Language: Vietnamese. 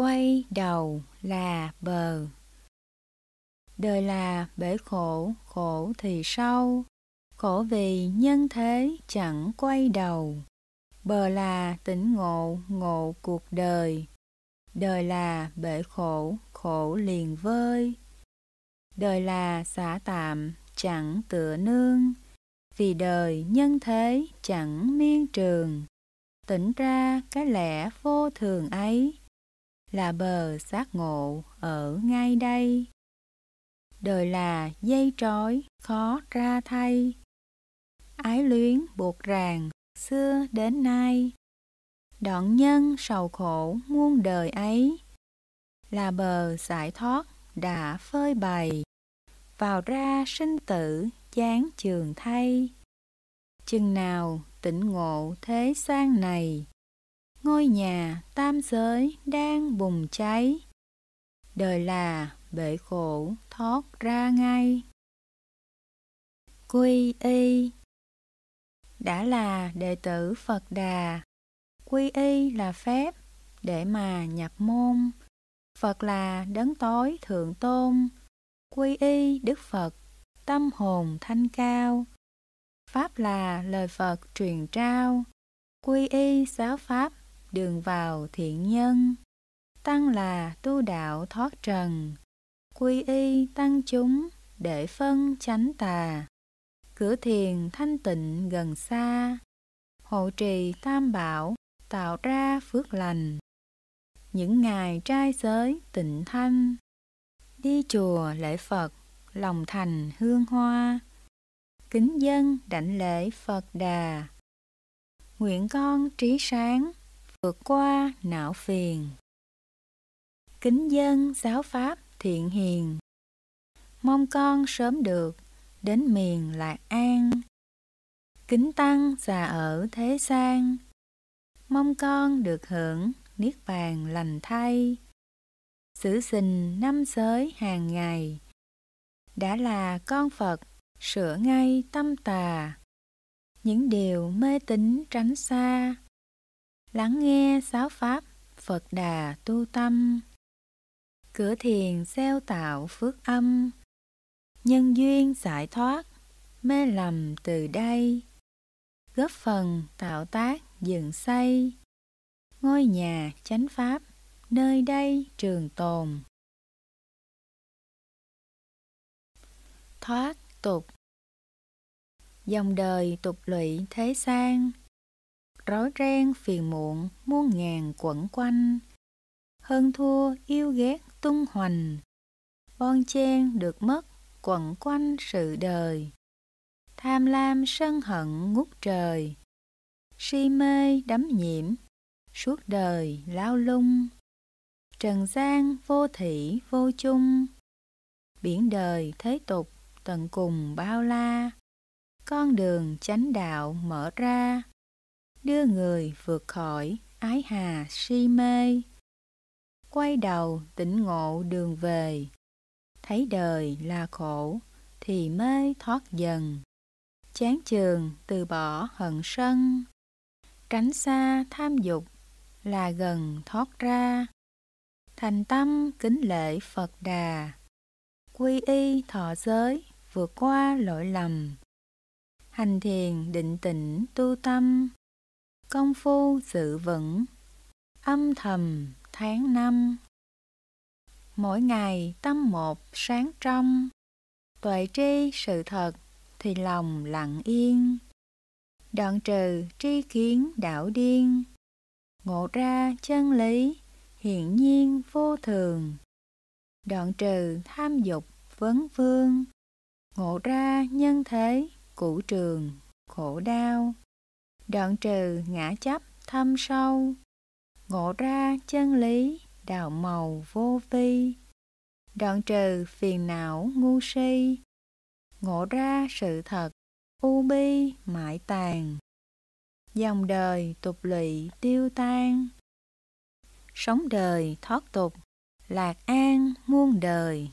quay đầu là bờ. Đời là bể khổ, khổ thì sâu, khổ vì nhân thế chẳng quay đầu. Bờ là tỉnh ngộ, ngộ cuộc đời. Đời là bể khổ, khổ liền vơi. Đời là xả tạm, chẳng tựa nương. Vì đời nhân thế chẳng miên trường. Tỉnh ra cái lẽ vô thường ấy là bờ giác ngộ ở ngay đây. Đời là dây trói khó ra thay. Ái luyến buộc ràng xưa đến nay. Đoạn nhân sầu khổ muôn đời ấy là bờ giải thoát đã phơi bày vào ra sinh tử chán trường thay chừng nào tỉnh ngộ thế gian này ngôi nhà tam giới đang bùng cháy. Đời là bể khổ thoát ra ngay. Quy y. Đã là đệ tử phật đà. Quy y là phép để mà nhập môn. Phật là đấng tối thượng tôn. Quy y đức phật tâm hồn thanh cao. Pháp là lời Phật truyền trao, quy y giáo Pháp, đường vào thiện nhân. Tăng là tu đạo thoát trần, quy y tăng chúng để phân chánh tà. Cửa thiền thanh tịnh gần xa, hộ trì tam bảo tạo ra phước lành. Những ngày trai giới tịnh thanh, đi chùa lễ Phật, lòng thành hương hoa kính dân đảnh lễ Phật Đà. Nguyện con trí sáng, vượt qua não phiền. Kính dân giáo pháp thiện hiền, mong con sớm được đến miền lạc an. Kính tăng già ở thế gian, mong con được hưởng niết bàn lành thay. Giữ gìn năm giới hàng ngày, đã là con Phật sửa ngay tâm tà những điều mê tín tránh xa lắng nghe giáo pháp phật đà tu tâm. Cửa thiền gieo tạo phước âm. Nhân duyên giải thoát, mê lầm từ đây. Góp phần tạo tác dựng xây. Ngôi nhà chánh pháp, nơi đây trường tồn. Thoát tục. Dòng đời tục lụy thế gian. Rối ren phiền muộn, muôn ngàn quẩn quanh. Hơn thua, yêu ghét tung hoành. Bon chen được mất, quẩn quanh sự đời. Tham lam sân hận ngút trời. Si mê đắm nhiễm, Suốt đời lao lung. Trần gian vô thị vô chung. Biển đời thế tục, tận cùng bao la. Con đường chánh đạo mở ra đưa người vượt khỏi ái hà si mê. Quay đầu tỉnh ngộ đường về. Thấy đời là khổ, thì mê thoát dần. Chán trường từ bỏ hận sân. Tránh xa tham dục là gần thoát ra. Thành tâm kính lễ phật đà. Quy y thọ giới vượt qua lỗi lầm. Hành thiền định tĩnh tu tâm công phu sự vững. Âm thầm, tháng năm. Mỗi ngày, tâm một sáng trong. Tuệ tri sự thật, thì lòng lặng yên. Đoạn trừ tri kiến đảo điên. Ngộ ra chân lý, hiển nhiên vô thường. Đoạn trừ tham dục, vấn vương. Ngộ ra nhân thế cũ trường, khổ đau đoạn trừ ngã chấp thâm sâu, ngộ ra chân lý đạo màu vô vi. Đoạn trừ phiền não ngu si, ngộ ra sự thật u bi mãi tàn. Dòng đời tục lụy tiêu tan, sống đời thoát tục, lạc an muôn đời.